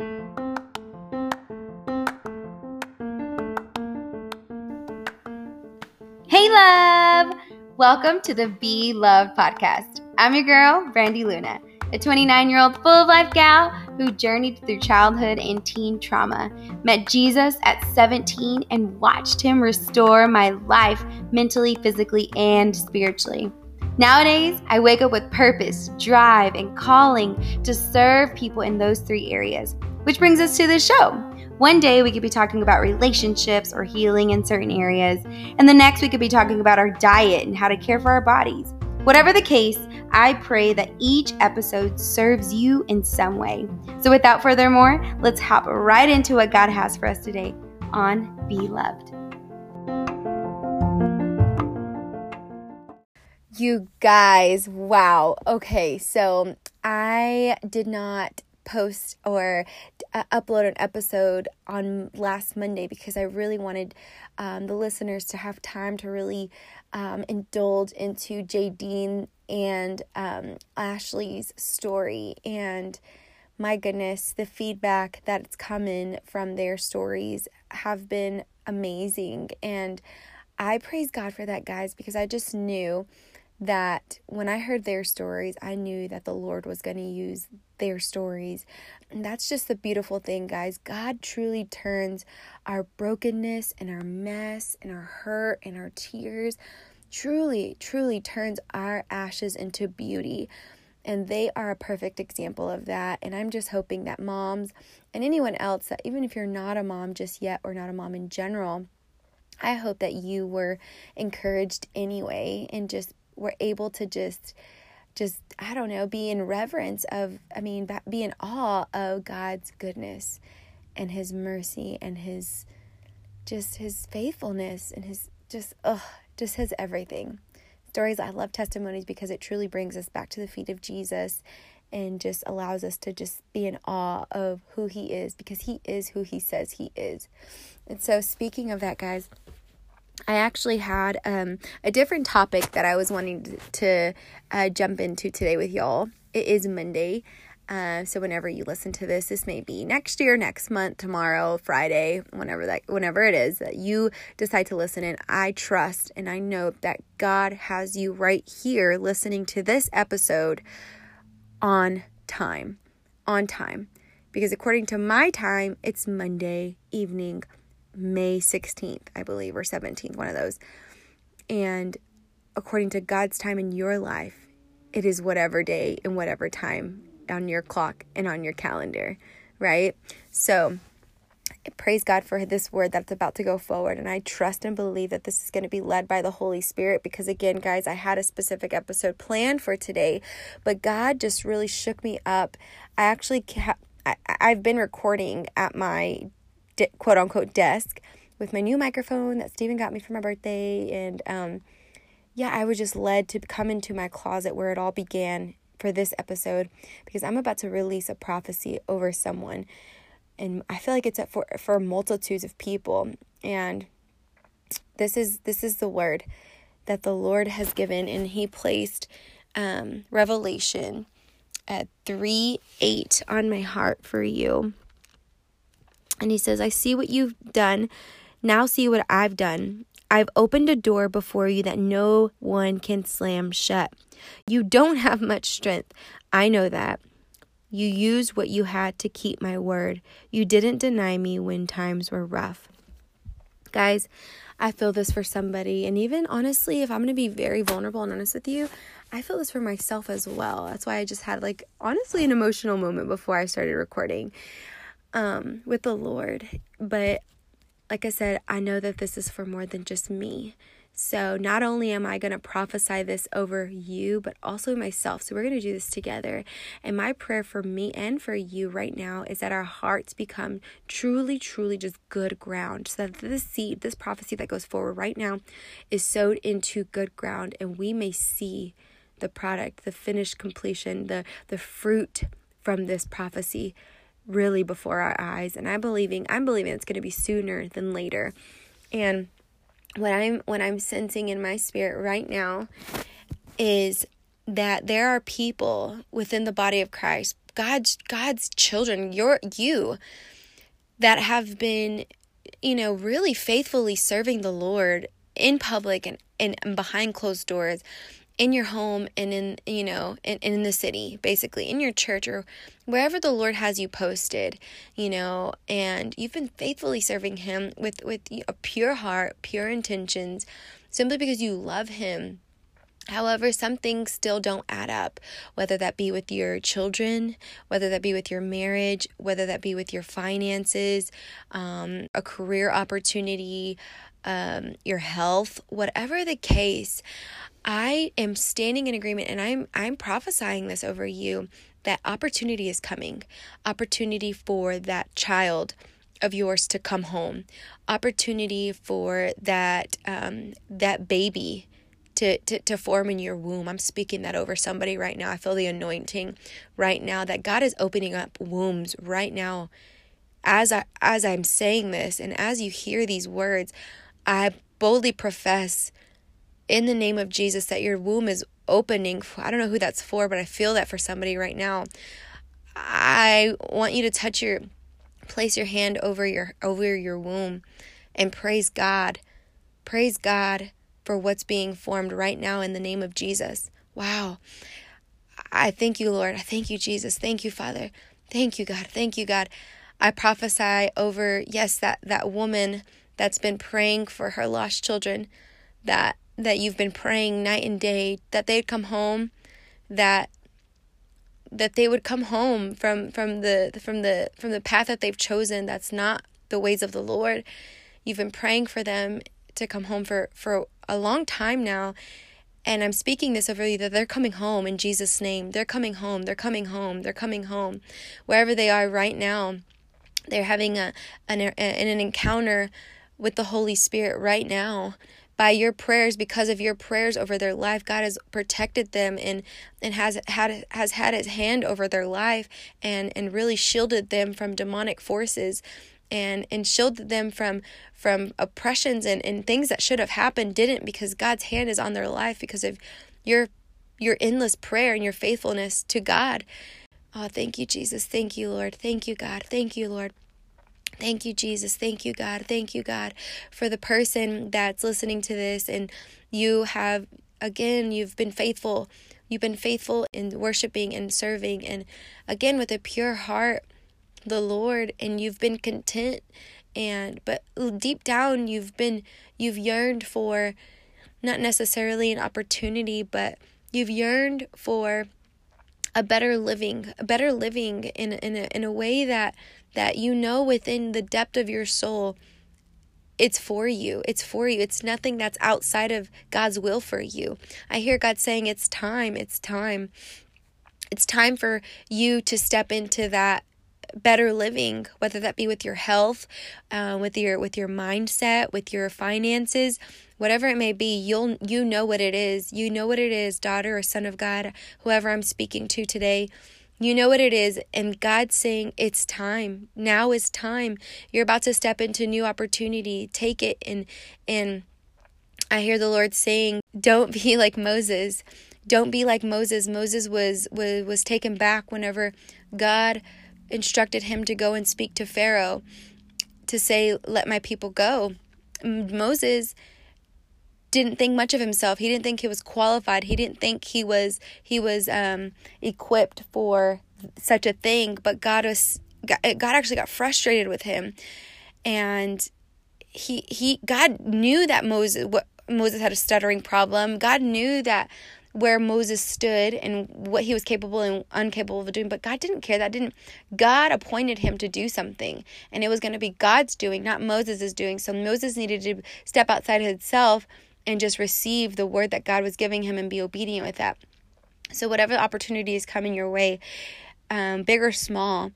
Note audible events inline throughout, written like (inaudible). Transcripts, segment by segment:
Hey, love! Welcome to the Be Loved podcast. I'm your girl, Brandy Luna, a 29 year old full of life gal who journeyed through childhood and teen trauma, met Jesus at 17, and watched him restore my life mentally, physically, and spiritually. Nowadays, I wake up with purpose, drive, and calling to serve people in those three areas, which brings us to the show. One day we could be talking about relationships or healing in certain areas, and the next we could be talking about our diet and how to care for our bodies. Whatever the case, I pray that each episode serves you in some way. So without further more, let's hop right into what God has for us today on Be Loved. You guys, wow. Okay, so I did not post or uh, upload an episode on last Monday because I really wanted um, the listeners to have time to really um, indulge into Jadine and um, Ashley's story. And my goodness, the feedback that's coming from their stories have been amazing. And I praise God for that, guys, because I just knew that when I heard their stories, I knew that the Lord was going to use their stories. And that's just the beautiful thing, guys. God truly turns our brokenness and our mess and our hurt and our tears, truly, truly turns our ashes into beauty. And they are a perfect example of that. And I'm just hoping that moms and anyone else, that even if you're not a mom just yet or not a mom in general, I hope that you were encouraged anyway and just were able to just just I don't know, be in reverence of I mean, be in awe of God's goodness and his mercy and his just his faithfulness and his just ugh, just his everything. Stories I love testimonies because it truly brings us back to the feet of Jesus and just allows us to just be in awe of who he is because he is who he says he is. And so speaking of that guys, I actually had um, a different topic that I was wanting to uh, jump into today with y'all. It is Monday. Uh, so whenever you listen to this, this may be next year, next month, tomorrow, Friday, whenever that, whenever it is that you decide to listen in. I trust and I know that God has you right here listening to this episode on time, on time, because according to my time, it's Monday evening May 16th, I believe, or 17th, one of those. And according to God's time in your life, it is whatever day and whatever time on your clock and on your calendar, right? So, praise God for this word that's about to go forward. And I trust and believe that this is going to be led by the Holy Spirit because, again, guys, I had a specific episode planned for today, but God just really shook me up. I actually, I, I've been recording at my quote unquote desk with my new microphone that Steven got me for my birthday. And um, yeah, I was just led to come into my closet where it all began for this episode because I'm about to release a prophecy over someone. And I feel like it's for for multitudes of people. And this is this is the word that the Lord has given, and He placed um, Revelation at 3 8 on my heart for you. And he says, I see what you've done. Now see what I've done. I've opened a door before you that no one can slam shut. You don't (laughs) have much strength. I know that. You used what you had to keep my word. You didn't deny me when times were rough. Guys, I feel this for somebody. And even honestly, if I'm going to be very vulnerable and honest with you, I feel this for myself as well. That's why I just had, like, honestly, an emotional moment before I started recording um, with the Lord. But like I said, I know that this is for more than just me. So not only am I going to prophesy this over you, but also myself. So we're going to do this together. And my prayer for me and for you right now is that our hearts become truly, truly just good ground. So that this seed, this prophecy that goes forward right now, is sowed into good ground and we may see the product, the finished completion, the, the fruit from this prophecy really before our eyes and I'm believing I'm believing it's going to be sooner than later. And what I'm what I'm sensing in my spirit right now is that there are people within the body of Christ God's God's children, your you that have been you know really faithfully serving the Lord in public and, and, and behind closed doors in your home and in you know in, in the city basically in your church or wherever the lord has you posted you know and you've been faithfully serving him with with a pure heart pure intentions simply because you love him However, some things still don't add up, whether that be with your children, whether that be with your marriage, whether that be with your finances, um, a career opportunity, um, your health, whatever the case. I am standing in agreement and I'm I'm prophesying this over you that opportunity is coming. Opportunity for that child of yours to come home. Opportunity for that um, that baby to, to, to form in your womb. I'm speaking that over somebody right now. I feel the anointing right now that God is opening up wombs right now. As I as I'm saying this and as you hear these words, I boldly profess in the name of Jesus that your womb is opening. I don't know who that's for, but I feel that for somebody right now. I want you to touch your place your hand over your over your womb and praise God. Praise God for what's being formed right now in the name of Jesus. Wow. I thank you, Lord. I thank you, Jesus. Thank you, Father. Thank you, God. Thank you, God. I prophesy over, yes, that, that woman that's been praying for her lost children, that that you've been praying night and day that they'd come home that that they would come home from from the from the from the path that they've chosen that's not the ways of the Lord. You've been praying for them to come home for for a long time now. And I'm speaking this over you that they're coming home in Jesus' name. They're coming home. They're coming home. They're coming home. Wherever they are right now, they're having a an, an encounter with the Holy Spirit right now by your prayers because of your prayers over their life god has protected them and and has had has had his hand over their life and and really shielded them from demonic forces and and shielded them from from oppressions and and things that should have happened didn't because god's hand is on their life because of your your endless prayer and your faithfulness to god. Oh thank you jesus. Thank you lord. Thank you god. Thank you lord Thank you, Jesus. Thank you, God. Thank you, God, for the person that's listening to this and you have, again, you've been faithful. You've been faithful in worshiping and serving, and again, with a pure heart, the Lord, and you've been content. And, but deep down, you've been, you've yearned for not necessarily an opportunity, but you've yearned for a better living, a better living in, in, a, in a way that that you know within the depth of your soul it's for you. It's for you. It's nothing that's outside of God's will for you. I hear God saying, It's time. It's time. It's time for you to step into that better living whether that be with your health uh, with your with your mindset with your finances whatever it may be you'll you know what it is you know what it is daughter or son of god whoever i'm speaking to today you know what it is, and God's saying it's time. Now is time. You're about to step into new opportunity. Take it and and I hear the Lord saying, "Don't be like Moses. Don't be like Moses. Moses was was was taken back whenever God instructed him to go and speak to Pharaoh to say, "Let my people go." Moses didn't think much of himself. He didn't think he was qualified. He didn't think he was he was um, equipped for such a thing. But God was God actually got frustrated with him, and he he God knew that Moses what Moses had a stuttering problem. God knew that where Moses stood and what he was capable and incapable of doing, but God didn't care. That didn't God appointed him to do something, and it was going to be God's doing, not Moses' doing. So Moses needed to step outside himself and just receive the word that God was giving him and be obedient with that. So, whatever opportunity is coming your way, um, big or small,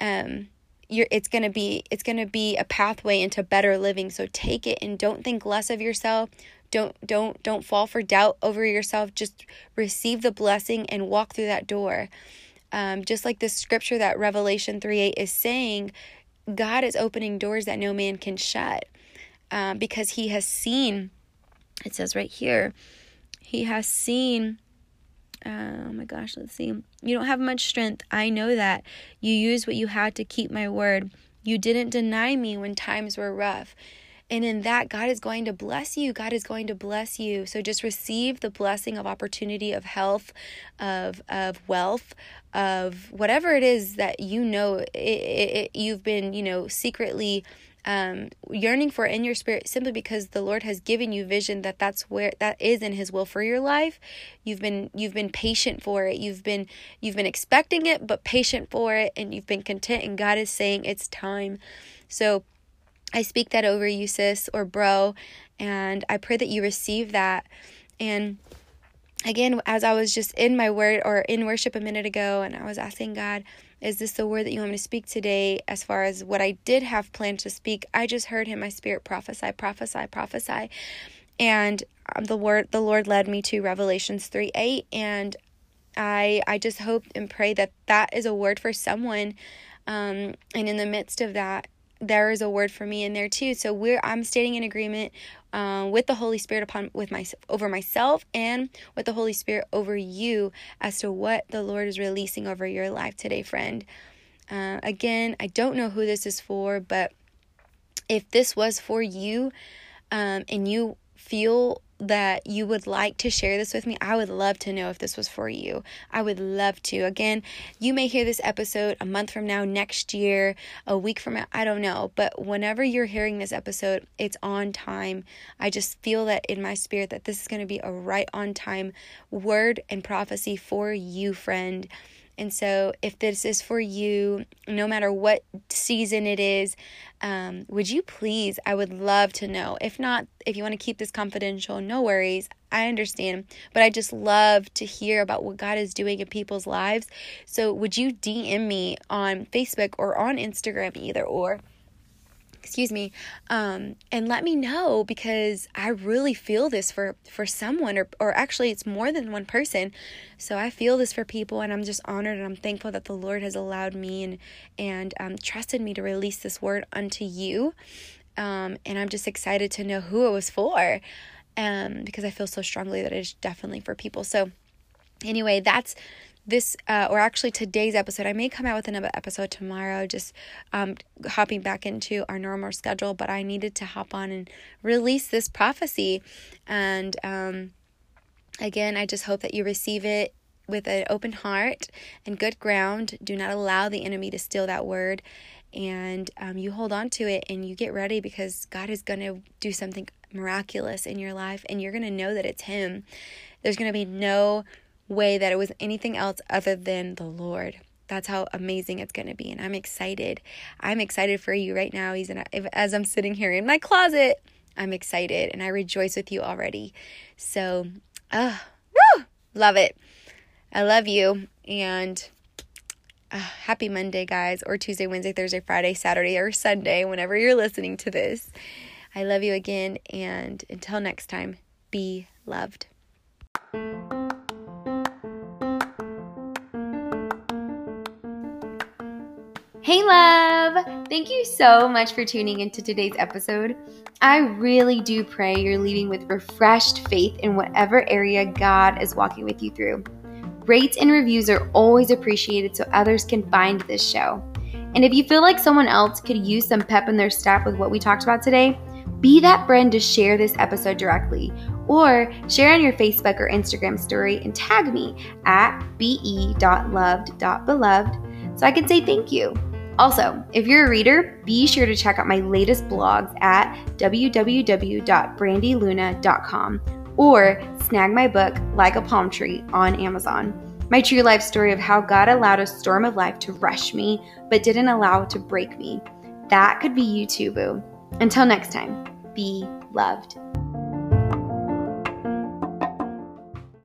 um, you're, it's gonna be it's gonna be a pathway into better living. So take it and don't think less of yourself. Don't don't don't fall for doubt over yourself. Just receive the blessing and walk through that door. Um, just like the scripture that Revelation 3 8 is saying, God is opening doors that no man can shut um, because He has seen it says right here, he has seen oh my gosh, let's see. You don't have much strength. I know that. You used what you had to keep my word. You didn't deny me when times were rough. And in that, God is going to bless you. God is going to bless you. So just receive the blessing of opportunity, of health, of, of wealth, of whatever it is that you know it, it, it, you've been, you know, secretly um, yearning for in your spirit simply because the Lord has given you vision that that's where that is in His will for your life. You've been you've been patient for it. You've been you've been expecting it, but patient for it, and you've been content. And God is saying it's time. So I speak that over you, sis or bro, and I pray that you receive that. And again, as I was just in my word or in worship a minute ago, and I was asking God is this the word that you want me to speak today? As far as what I did have planned to speak, I just heard him, my spirit prophesy, prophesy, prophesy. And um, the word the Lord led me to Revelations 3 8. And I I just hope and pray that that is a word for someone. Um, and in the midst of that, there is a word for me in there too. So we're I'm stating in agreement uh, with the Holy Spirit upon with my over myself and with the Holy Spirit over you as to what the Lord is releasing over your life today, friend. Uh, again, I don't know who this is for, but if this was for you, um, and you feel that you would like to share this with me, I would love to know if this was for you. I would love to. Again, you may hear this episode a month from now, next year, a week from now, I don't know. But whenever you're hearing this episode, it's on time. I just feel that in my spirit that this is going to be a right on time word and prophecy for you, friend. And so, if this is for you, no matter what season it is, um, would you please? I would love to know. If not, if you want to keep this confidential, no worries. I understand. But I just love to hear about what God is doing in people's lives. So, would you DM me on Facebook or on Instagram, either or? Excuse me um, and let me know because i really feel this for for someone or or actually it's more than one person. So i feel this for people and i'm just honored and i'm thankful that the lord has allowed me and and um, trusted me to release this word unto you. Um, and i'm just excited to know who it was for um, because i feel so strongly that it's definitely for people. So anyway that's this uh, or actually today's episode i may come out with another episode tomorrow just um, hopping back into our normal schedule but i needed to hop on and release this prophecy. And um, again i just hope that you receive it with an open heart and good ground. Do not allow the enemy to steal that word. And um, you hold on to it and you get ready because god is going to do something miraculous in your life and you're going to know that it's him. There's going to be no way that it was anything else other than the Lord. That's how amazing it's going to be. And I'm excited. I'm excited for you right now. He's in, as I'm sitting here in my closet. I'm excited and I rejoice with you already. So, uh, woo, love it. I love you. And uh, happy Monday, guys, or Tuesday, Wednesday, Thursday, Friday, Saturday, or Sunday, whenever you're listening to this. I love you again. And until next time, be loved. Hey, love! Thank you so much for tuning into today's episode. I really do pray you're leaving with refreshed faith in whatever area God is walking with you through. Rates and reviews are always appreciated so others can find this show. And if you feel like someone else could use some pep in their step with what we talked about today, be that friend to share this episode directly or share on your Facebook or Instagram story and tag me at be.loved.beloved so I can say thank you. Also, if you're a reader, be sure to check out my latest blogs at www.brandyluna.com or snag my book, Like a Palm Tree, on Amazon. My true life story of how God allowed a storm of life to rush me, but didn't allow it to break me. That could be you too, boo. Until next time, be loved.